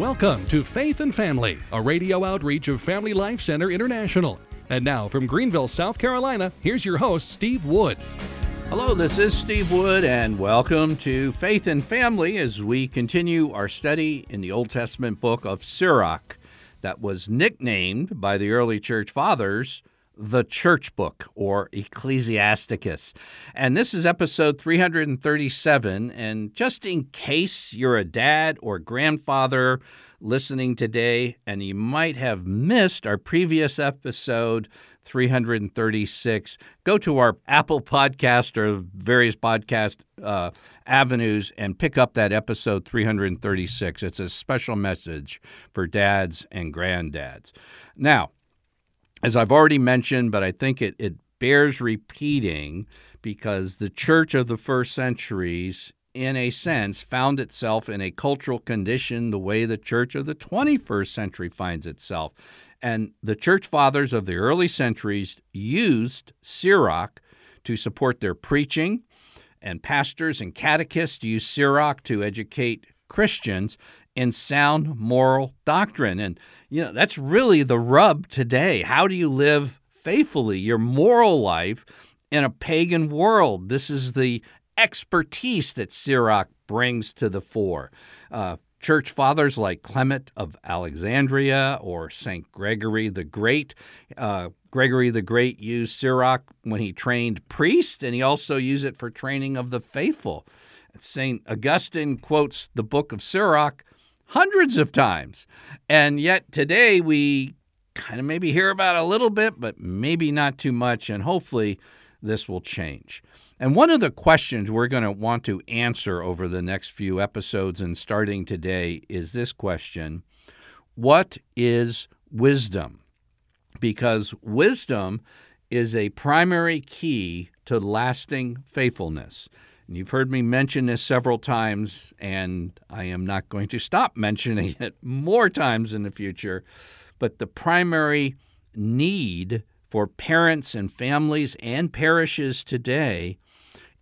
Welcome to Faith and Family, a radio outreach of Family Life Center International. And now from Greenville, South Carolina, here's your host, Steve Wood. Hello, this is Steve Wood, and welcome to Faith and Family as we continue our study in the Old Testament book of Sirach, that was nicknamed by the early church fathers the Church Book or Ecclesiasticus. And this is episode 337. And just in case you're a dad or grandfather listening today and you might have missed our previous episode 336, go to our Apple podcast or various podcast uh, avenues and pick up that episode 336. It's a special message for dads and granddads. Now, as I've already mentioned, but I think it, it bears repeating because the church of the first centuries, in a sense, found itself in a cultural condition the way the church of the 21st century finds itself. And the church fathers of the early centuries used Sirach to support their preaching, and pastors and catechists used Sirach to educate Christians in sound moral doctrine. And, you know, that's really the rub today. How do you live faithfully your moral life in a pagan world? This is the expertise that Sirach brings to the fore. Uh, church fathers like Clement of Alexandria or St. Gregory the Great. Uh, Gregory the Great used Sirach when he trained priests, and he also used it for training of the faithful. St. Augustine quotes the book of Sirach hundreds of times. And yet today we kind of maybe hear about a little bit, but maybe not too much. And hopefully this will change. And one of the questions we're going to want to answer over the next few episodes and starting today is this question What is wisdom? Because wisdom is a primary key to lasting faithfulness. And you've heard me mention this several times, and I am not going to stop mentioning it more times in the future. But the primary need for parents and families and parishes today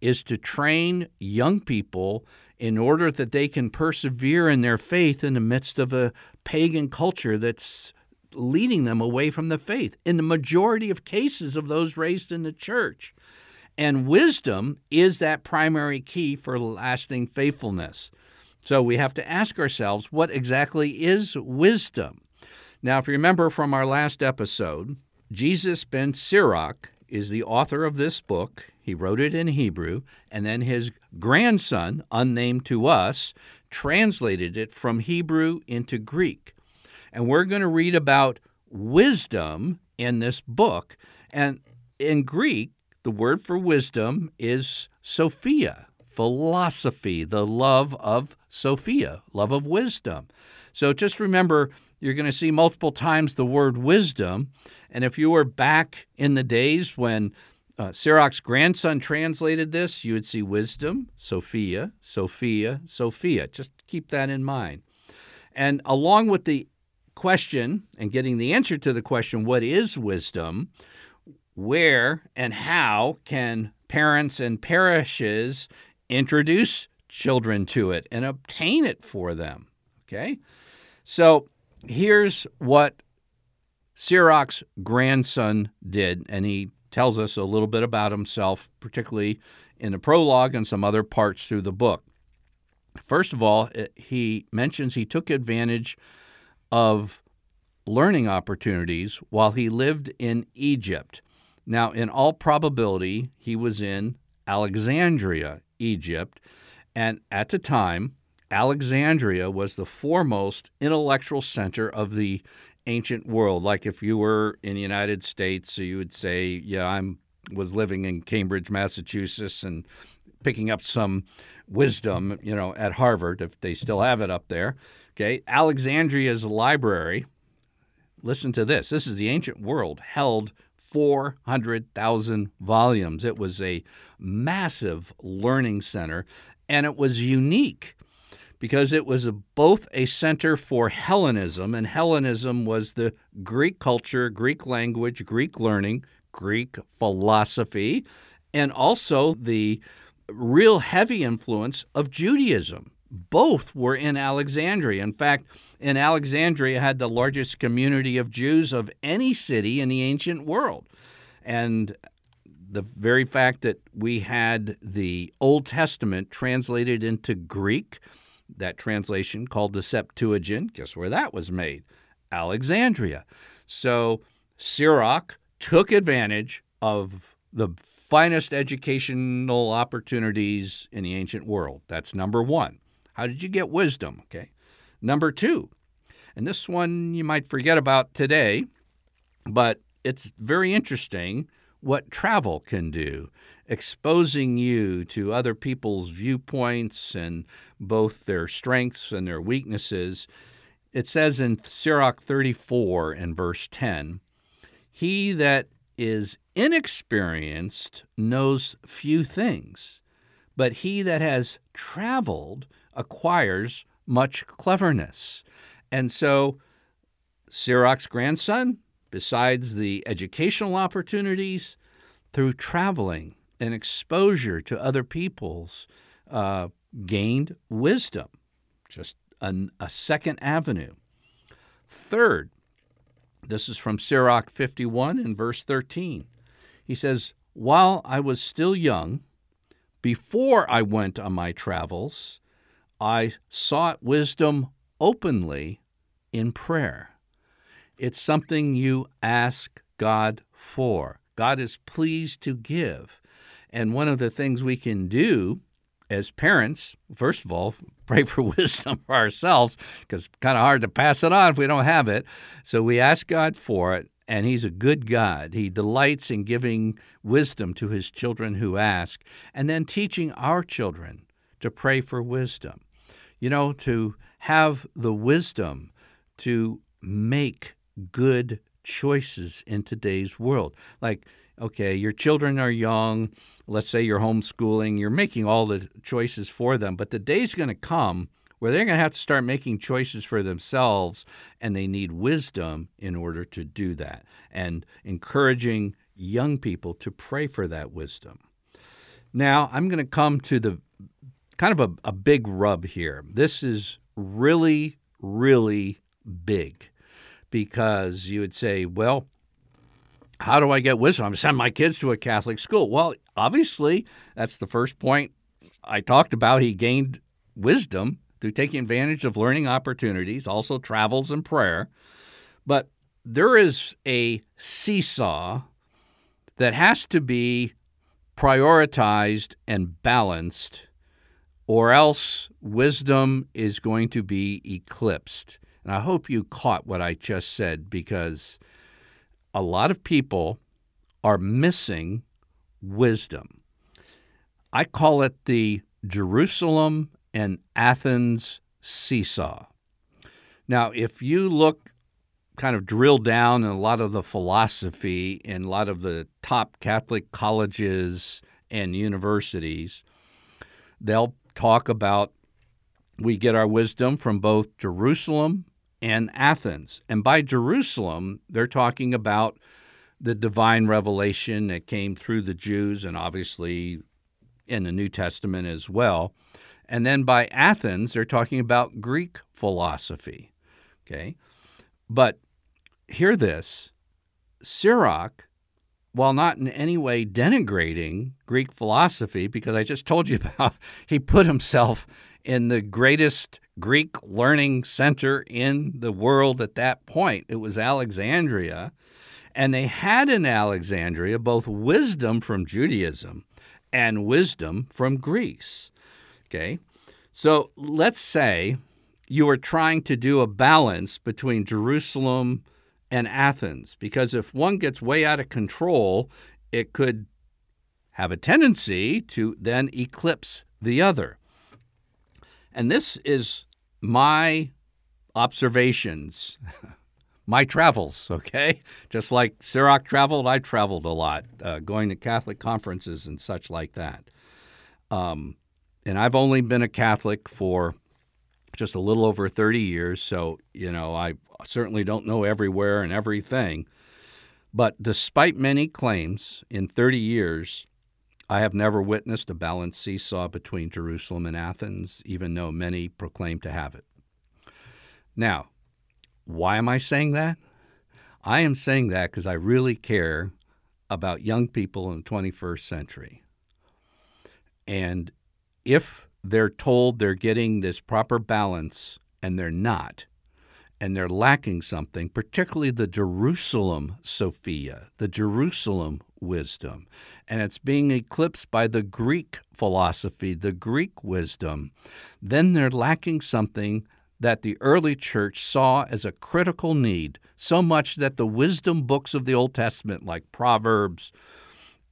is to train young people in order that they can persevere in their faith in the midst of a pagan culture that's leading them away from the faith in the majority of cases of those raised in the church. And wisdom is that primary key for lasting faithfulness. So we have to ask ourselves what exactly is wisdom? Now, if you remember from our last episode, Jesus ben Sirach is the author of this book. He wrote it in Hebrew, and then his grandson, unnamed to us, translated it from Hebrew into Greek. And we're going to read about wisdom in this book. And in Greek, the word for wisdom is Sophia, philosophy, the love of Sophia, love of wisdom. So just remember, you're going to see multiple times the word wisdom. And if you were back in the days when uh, Sirach's grandson translated this, you would see wisdom, Sophia, Sophia, Sophia. Just keep that in mind. And along with the question and getting the answer to the question, what is wisdom? Where and how can parents and parishes introduce children to it and obtain it for them? Okay? So here's what Sirach's grandson did, and he tells us a little bit about himself, particularly in the prologue and some other parts through the book. First of all, eh, he mentions he took advantage of learning opportunities while he lived in Egypt. Now, in all probability, he was in Alexandria, Egypt, and at the time, Alexandria was the foremost intellectual center of the ancient world. Like if you were in the United States, so you would say, "Yeah, I'm was living in Cambridge, Massachusetts, and picking up some wisdom, you know, at Harvard if they still have it up there." Okay, Alexandria's library. Listen to this. This is the ancient world held 400,000 volumes. It was a massive learning center, and it was unique because it was a, both a center for Hellenism, and Hellenism was the Greek culture, Greek language, Greek learning, Greek philosophy, and also the real heavy influence of Judaism. Both were in Alexandria. In fact, in Alexandria had the largest community of Jews of any city in the ancient world. And the very fact that we had the Old Testament translated into Greek, that translation called the Septuagint, guess where that was made? Alexandria. So Sirach took advantage of the finest educational opportunities in the ancient world. That's number one. How did you get wisdom? Okay. Number two, and this one you might forget about today, but it's very interesting what travel can do, exposing you to other people's viewpoints and both their strengths and their weaknesses. It says in Sirach 34 and verse 10 He that is inexperienced knows few things, but he that has traveled acquires much cleverness. And so, Sirach's grandson, besides the educational opportunities, through traveling and exposure to other peoples, uh, gained wisdom, just an, a second avenue. Third, this is from Sirach 51 in verse 13. He says, While I was still young, before I went on my travels, I sought wisdom openly in prayer. It's something you ask God for. God is pleased to give. And one of the things we can do as parents, first of all, pray for wisdom for ourselves because it's kind of hard to pass it on if we don't have it. So we ask God for it, and He's a good God. He delights in giving wisdom to His children who ask, and then teaching our children to pray for wisdom you know, to have the wisdom to make good choices in today's world. Like, okay, your children are young, let's say you're homeschooling, you're making all the choices for them, but the day's going to come where they're going to have to start making choices for themselves, and they need wisdom in order to do that, and encouraging young people to pray for that wisdom. Now, I'm going to come to the kind of a, a big rub here. This is really, really big because you would say, well, how do I get wisdom? I'm sending my kids to a Catholic school. Well, obviously, that's the first point I talked about. He gained wisdom through taking advantage of learning opportunities, also travels and prayer. But there is a seesaw that has to be prioritized and balanced or else wisdom is going to be eclipsed. And I hope you caught what I just said because a lot of people are missing wisdom. I call it the Jerusalem and Athens seesaw. Now, if you look kind of drill down in a lot of the philosophy in a lot of the top Catholic colleges and universities, they'll talk about we get our wisdom from both Jerusalem and Athens. And by Jerusalem, they're talking about the divine revelation that came through the Jews and obviously in the New Testament as well. And then by Athens, they're talking about Greek philosophy. Okay? But hear this Sirach while not in any way denigrating Greek philosophy, because I just told you about he put himself in the greatest Greek learning center in the world at that point. It was Alexandria. And they had in Alexandria both wisdom from Judaism and wisdom from Greece. Okay? So let's say you are trying to do a balance between Jerusalem and Athens, because if one gets way out of control, it could have a tendency to then eclipse the other. And this is my observations, my travels, okay? Just like Sirach traveled, I traveled a lot, uh, going to Catholic conferences and such like that. Um, and I've only been a Catholic for just a little over 30 years, so, you know, I certainly don't know everywhere and everything. But despite many claims in 30 years, I have never witnessed a balanced seesaw between Jerusalem and Athens, even though many proclaim to have it. Now, why am I saying that? I am saying that because I really care about young people in the 21st century. And if they're told they're getting this proper balance and they're not, and they're lacking something, particularly the Jerusalem Sophia, the Jerusalem wisdom, and it's being eclipsed by the Greek philosophy, the Greek wisdom, then they're lacking something that the early church saw as a critical need, so much that the wisdom books of the Old Testament, like Proverbs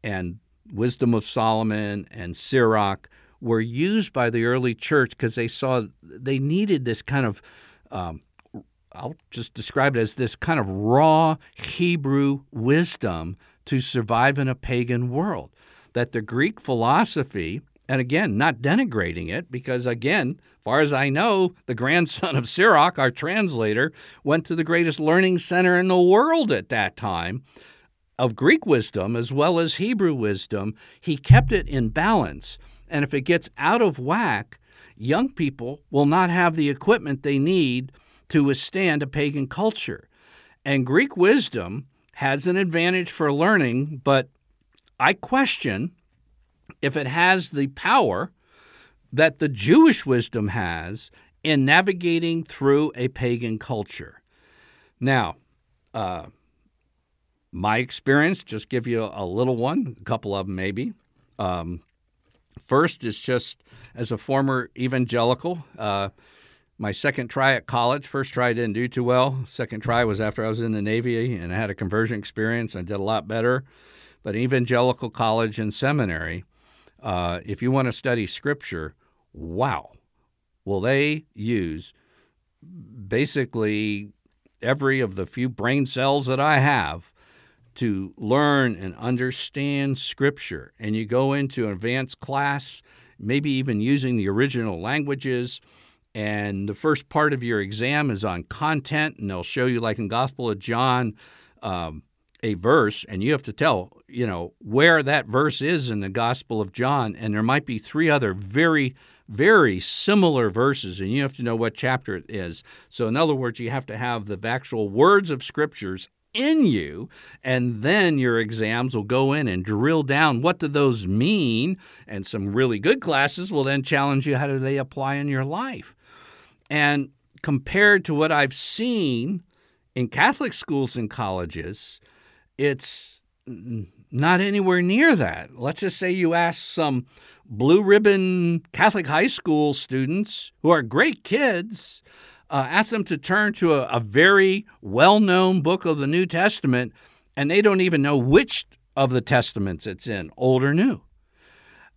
and Wisdom of Solomon and Sirach, were used by the early church because they saw they needed this kind of um, I'll just describe it as this kind of raw Hebrew wisdom to survive in a pagan world. That the Greek philosophy, and again, not denigrating it, because again, far as I know, the grandson of Sirach, our translator, went to the greatest learning center in the world at that time of Greek wisdom as well as Hebrew wisdom. He kept it in balance. And if it gets out of whack, young people will not have the equipment they need to withstand a pagan culture. And Greek wisdom has an advantage for learning, but I question if it has the power that the Jewish wisdom has in navigating through a pagan culture. Now, uh, my experience, just give you a little one, a couple of them maybe. Um, first is just as a former evangelical, uh, my second try at college. First try I didn't do too well. Second try was after I was in the Navy and I had a conversion experience. I did a lot better. But evangelical college and seminary, uh, if you want to study Scripture, wow, will they use basically every of the few brain cells that I have to learn and understand Scripture. And you go into an advanced class, maybe even using the original languages and the first part of your exam is on content, and they'll show you, like in Gospel of John, um, a verse, and you have to tell, you know, where that verse is in the Gospel of John, and there might be three other very, very similar verses, and you have to know what chapter it is. So, in other words, you have to have the actual words of scriptures in you and then your exams will go in and drill down what do those mean and some really good classes will then challenge you how do they apply in your life and compared to what I've seen in Catholic schools and colleges, it's not anywhere near that. Let's just say you ask some blue ribbon Catholic high school students who are great kids, uh, ask them to turn to a, a very well known book of the New Testament, and they don't even know which of the Testaments it's in, old or new.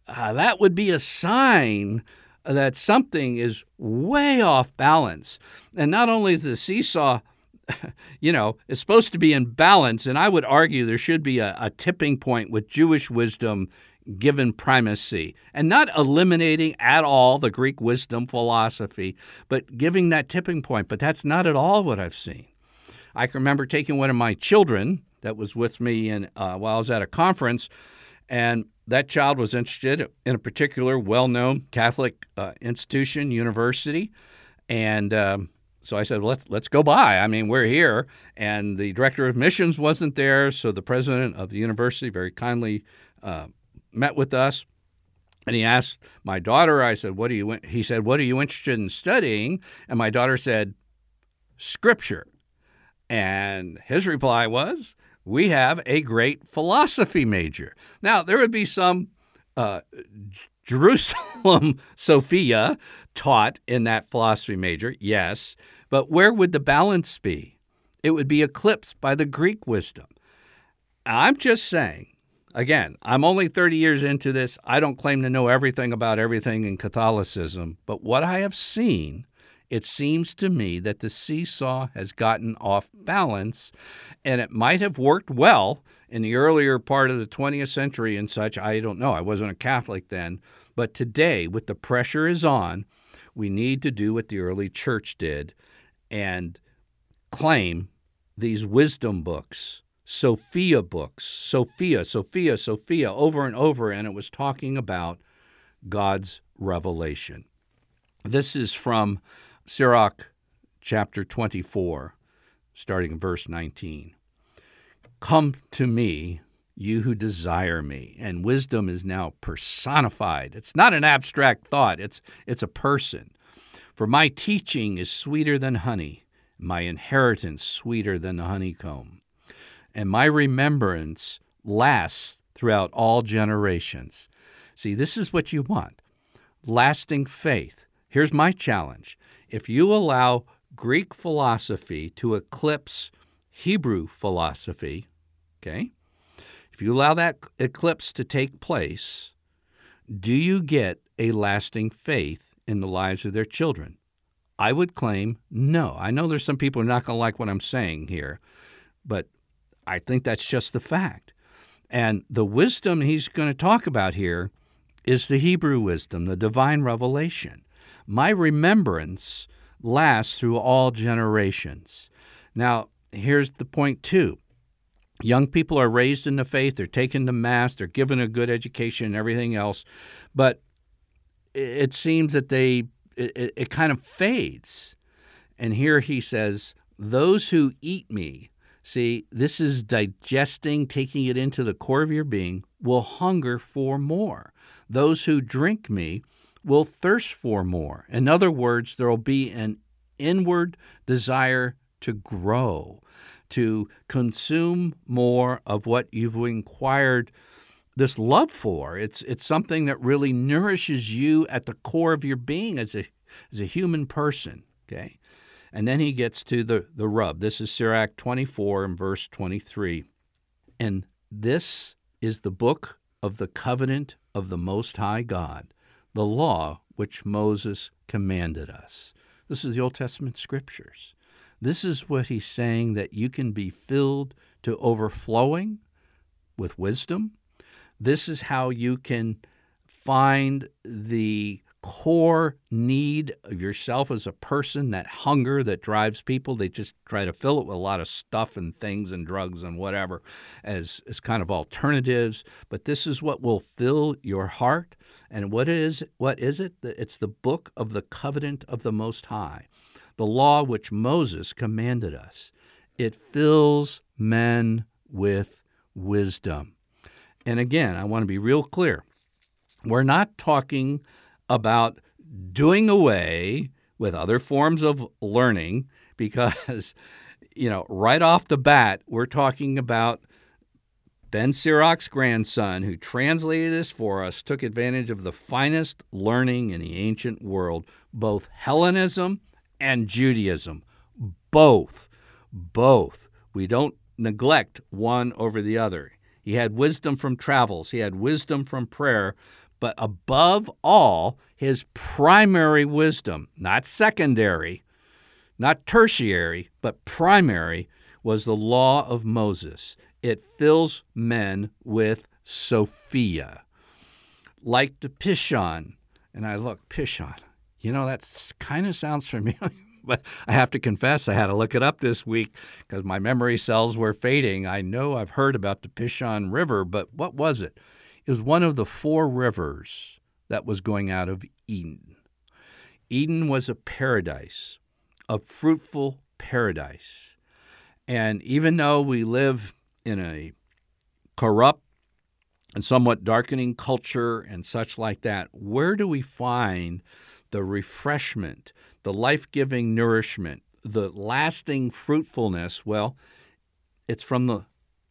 Uh, that would be a sign that something is way off balance. And not only is the seesaw, you know, it's supposed to be in balance, and I would argue there should be a, a tipping point with Jewish wisdom given primacy and not eliminating at all the Greek wisdom philosophy, but giving that tipping point. But that's not at all what I've seen. I can remember taking one of my children that was with me in, uh, while I was at a conference, and that child was interested in a particular well known Catholic uh, institution, university. And um, so I said, well, let's, let's go by. I mean, we're here. And the director of missions wasn't there. So the president of the university very kindly uh, met with us. And he asked my daughter, I said, what are you, he said, what are you interested in studying? And my daughter said, scripture. And his reply was, we have a great philosophy major. Now, there would be some uh, Jerusalem Sophia taught in that philosophy major, yes, but where would the balance be? It would be eclipsed by the Greek wisdom. I'm just saying, again, I'm only 30 years into this. I don't claim to know everything about everything in Catholicism, but what I have seen it seems to me that the seesaw has gotten off balance, and it might have worked well in the earlier part of the 20th century and such. I don't know. I wasn't a Catholic then. But today, with the pressure is on, we need to do what the early church did and claim these wisdom books Sophia books. Sophia, Sophia, Sophia, over and over, and it was talking about God's revelation. This is from Sirach chapter 24, starting in verse 19. Come to me, you who desire me. And wisdom is now personified. It's not an abstract thought, it's, it's a person. For my teaching is sweeter than honey, my inheritance sweeter than the honeycomb. And my remembrance lasts throughout all generations. See, this is what you want lasting faith. Here's my challenge. If you allow Greek philosophy to eclipse Hebrew philosophy, okay, if you allow that eclipse to take place, do you get a lasting faith in the lives of their children? I would claim no. I know there's some people who are not going to like what I'm saying here, but I think that's just the fact. And the wisdom he's going to talk about here is the Hebrew wisdom, the divine revelation. My remembrance lasts through all generations. Now, here's the point, too. Young people are raised in the faith, they're taken to Mass, they're given a good education and everything else, but it seems that they it, it kind of fades. And here he says, Those who eat me, see, this is digesting, taking it into the core of your being, will hunger for more. Those who drink me will thirst for more. In other words, there will be an inward desire to grow to consume more of what you've inquired this love for. It's it's something that really nourishes you at the core of your being as a as a human person. Okay. And then he gets to the, the rub. This is Sirach 24 and verse 23. And this is the book of the covenant of the Most High God, the law which Moses commanded us. This is the Old Testament scriptures. This is what he's saying that you can be filled to overflowing with wisdom. This is how you can find the core need of yourself as a person, that hunger that drives people. They just try to fill it with a lot of stuff and things and drugs and whatever as, as kind of alternatives. But this is what will fill your heart. And what is what is it? It's the book of the covenant of the Most High the law which Moses commanded us. It fills men with wisdom. And again, I want to be real clear. We're not talking about doing away with other forms of learning because, you know, right off the bat, we're talking about Ben Sirach's grandson, who translated this for us, took advantage of the finest learning in the ancient world, both Hellenism and Judaism. Both. Both. We don't neglect one over the other. He had wisdom from travels, he had wisdom from prayer, but above all, his primary wisdom, not secondary, not tertiary, but primary, was the law of Moses. It fills men with Sophia. Like the Pishon, and I look, Pishon, you know, that kind of sounds familiar. but I have to confess, I had to look it up this week because my memory cells were fading. I know I've heard about the Pishon River, but what was it? It was one of the four rivers that was going out of Eden. Eden was a paradise, a fruitful paradise. And even though we live in a corrupt and somewhat darkening culture and such like that, where do we find the refreshment, the life giving nourishment, the lasting fruitfulness, well, it's from the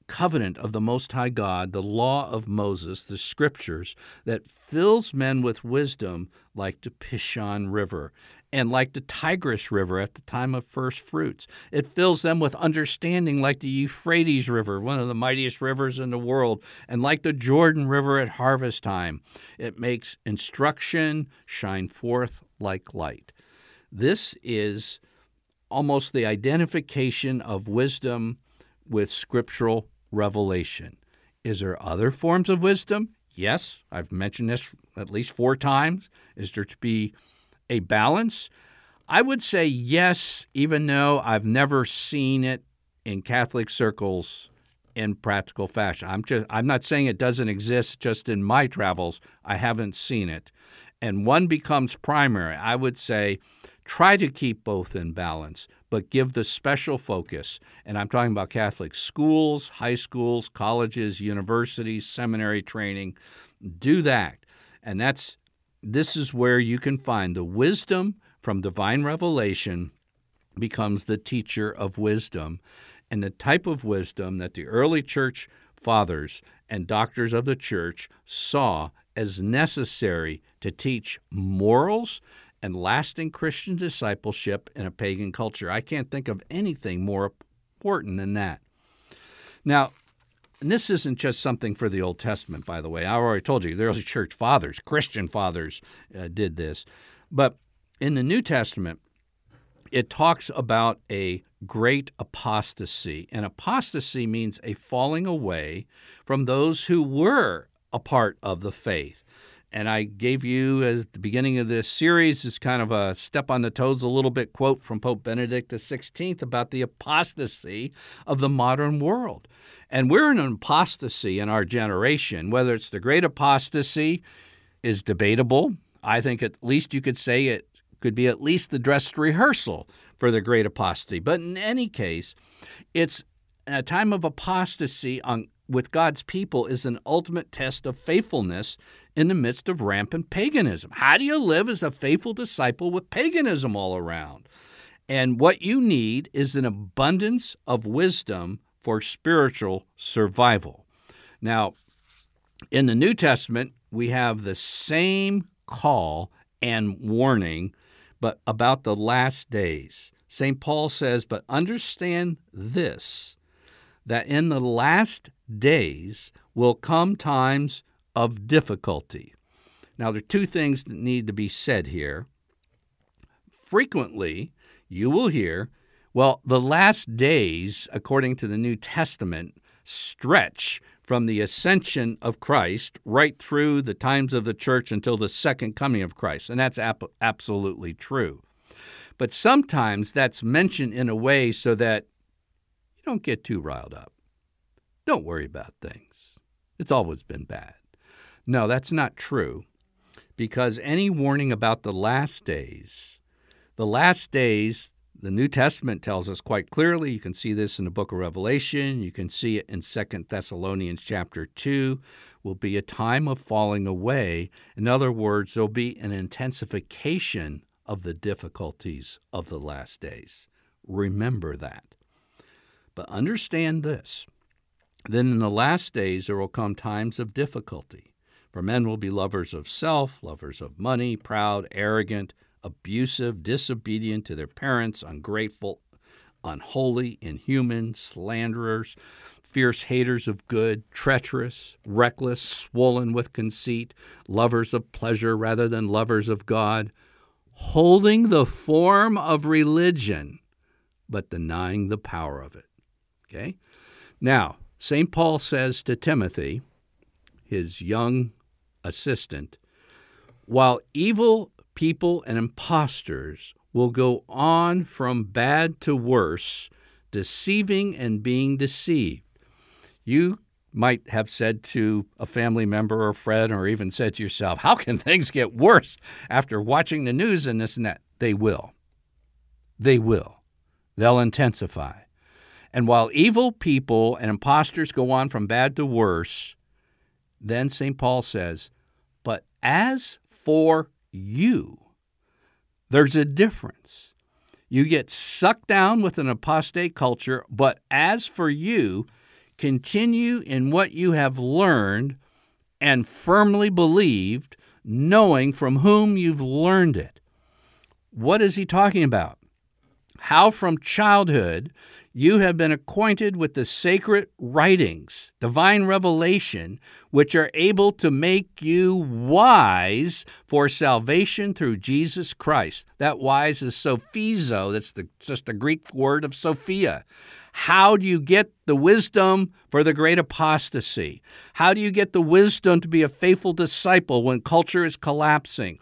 covenant of the Most High God, the law of Moses, the scriptures, that fills men with wisdom like the Pishon River and like the Tigris River at the time of first fruits. It fills them with understanding like the Euphrates River, one of the mightiest rivers in the world, and like the Jordan River at harvest time. It makes instruction shine forth like light. This is almost the identification of wisdom with scriptural revelation. Is there other forms of wisdom? Yes, I've mentioned this at least four times. Is there to be a balance? I would say yes, even though I've never seen it in Catholic circles in practical fashion. I'm just I'm not saying it doesn't exist just in my travels. I haven't seen it. And one becomes primary. I would say try to keep both in balance, but give the special focus. And I'm talking about Catholic schools, high schools, colleges, universities, seminary training. Do that. And that's this is where you can find the wisdom from divine revelation becomes the teacher of wisdom and the type of wisdom that the early church fathers and doctors of the church saw as necessary to teach morals and lasting Christian discipleship in a pagan culture. I can't think of anything more important than that. Now, and this isn't just something for the Old Testament, by the way. I already told you the early church fathers, Christian fathers, uh, did this. But in the New Testament, it talks about a great apostasy. And apostasy means a falling away from those who were a part of the faith. And I gave you, as the beginning of this series, is kind of a step on the toes, a little bit quote from Pope Benedict XVI about the apostasy of the modern world. And we're in an apostasy in our generation. Whether it's the great apostasy is debatable. I think at least you could say it could be at least the dress rehearsal for the great apostasy. But in any case, it's a time of apostasy on, with God's people is an ultimate test of faithfulness in the midst of rampant paganism. How do you live as a faithful disciple with paganism all around? And what you need is an abundance of wisdom for spiritual survival. Now, in the New Testament, we have the same call and warning but about the last days. St. Paul says, But understand this, that in the last days will come times of difficulty. Now, there are two things that need to be said here. Frequently, you will hear, well, the last days, according to the New Testament, stretch from the ascension of Christ right through the times of the church until the second coming of Christ. And that's ap- absolutely true. But sometimes that's mentioned in a way so that you don't get too riled up. Don't worry about things. It's always been bad. No, that's not true. Because any warning about the last days, the last days, the New Testament tells us quite clearly. You can see this in the book of Revelation. You can see it in Second Thessalonians chapter 2. Will be a time of falling away. In other words, there'll be an intensification of the difficulties of the last days. Remember that. But understand this then in the last days there will come times of difficulty. For men will be lovers of self, lovers of money, proud, arrogant abusive, disobedient to their parents, ungrateful, unholy, inhuman, slanderers, fierce haters of good, treacherous, reckless, swollen with conceit, lovers of pleasure rather than lovers of God, holding the form of religion, but denying the power of it. Okay? Now, St. Paul says to Timothy, his young assistant, while evil people and impostors will go on from bad to worse, deceiving and being deceived. You might have said to a family member or friend, or even said to yourself, How can things get worse after watching the news and this and that? They will. They will. They'll intensify. And while evil people and impostors go on from bad to worse, then St. Paul says, But as for you. There's a difference. You get sucked down with an apostate culture, but as for you, continue in what you have learned and firmly believed, knowing from whom you've learned it. What is he talking about? How from childhood you have been acquainted with the sacred writings, divine revelation, which are able to make you wise for salvation through Jesus Christ. That wise is sophizo, that's the, just the Greek word of Sophia. How do you get the wisdom for the great apostasy? How do you get the wisdom to be a faithful disciple when culture is collapsing?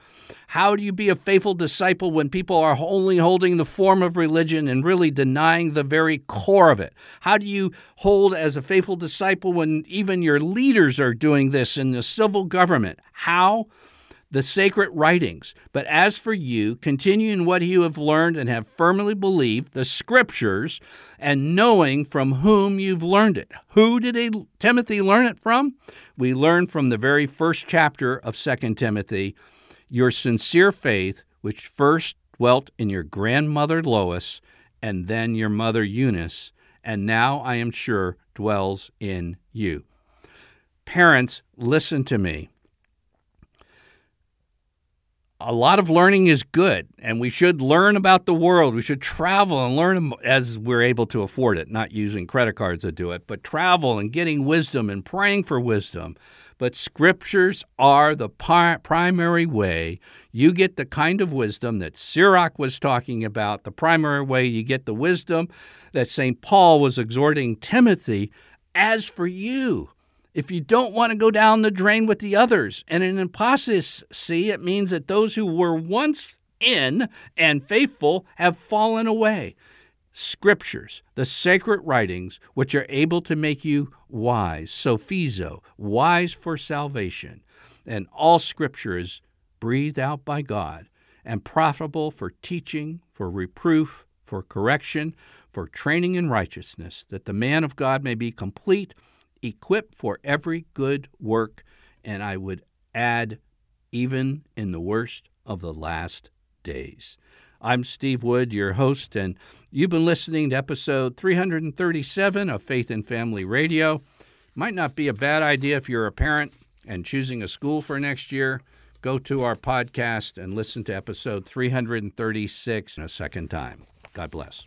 How do you be a faithful disciple when people are only holding the form of religion and really denying the very core of it? How do you hold as a faithful disciple when even your leaders are doing this in the civil government? How? the sacred writings. But as for you, continue in what you have learned and have firmly believed, the scriptures, and knowing from whom you've learned it. Who did he, Timothy learn it from? We learn from the very first chapter of 2 Timothy, your sincere faith, which first dwelt in your grandmother Lois, and then your mother Eunice, and now I am sure dwells in you. Parents, listen to me a lot of learning is good, and we should learn about the world. We should travel and learn as we're able to afford it, not using credit cards to do it, but travel and getting wisdom and praying for wisdom. But scriptures are the primary way you get the kind of wisdom that Sirach was talking about, the primary way you get the wisdom that St. Paul was exhorting Timothy. As for you, if you don't want to go down the drain with the others. And in apostasy, it means that those who were once in and faithful have fallen away. Scriptures, the sacred writings, which are able to make you wise, sophizo, wise for salvation. And all Scripture is breathed out by God and profitable for teaching, for reproof, for correction, for training in righteousness, that the man of God may be complete equipped for every good work, and I would add, even in the worst of the last days. I'm Steve Wood, your host, and you've been listening to episode 337 of Faith and Family Radio. Might not be a bad idea if you're a parent and choosing a school for next year. Go to our podcast and listen to episode 336 a second time. God bless.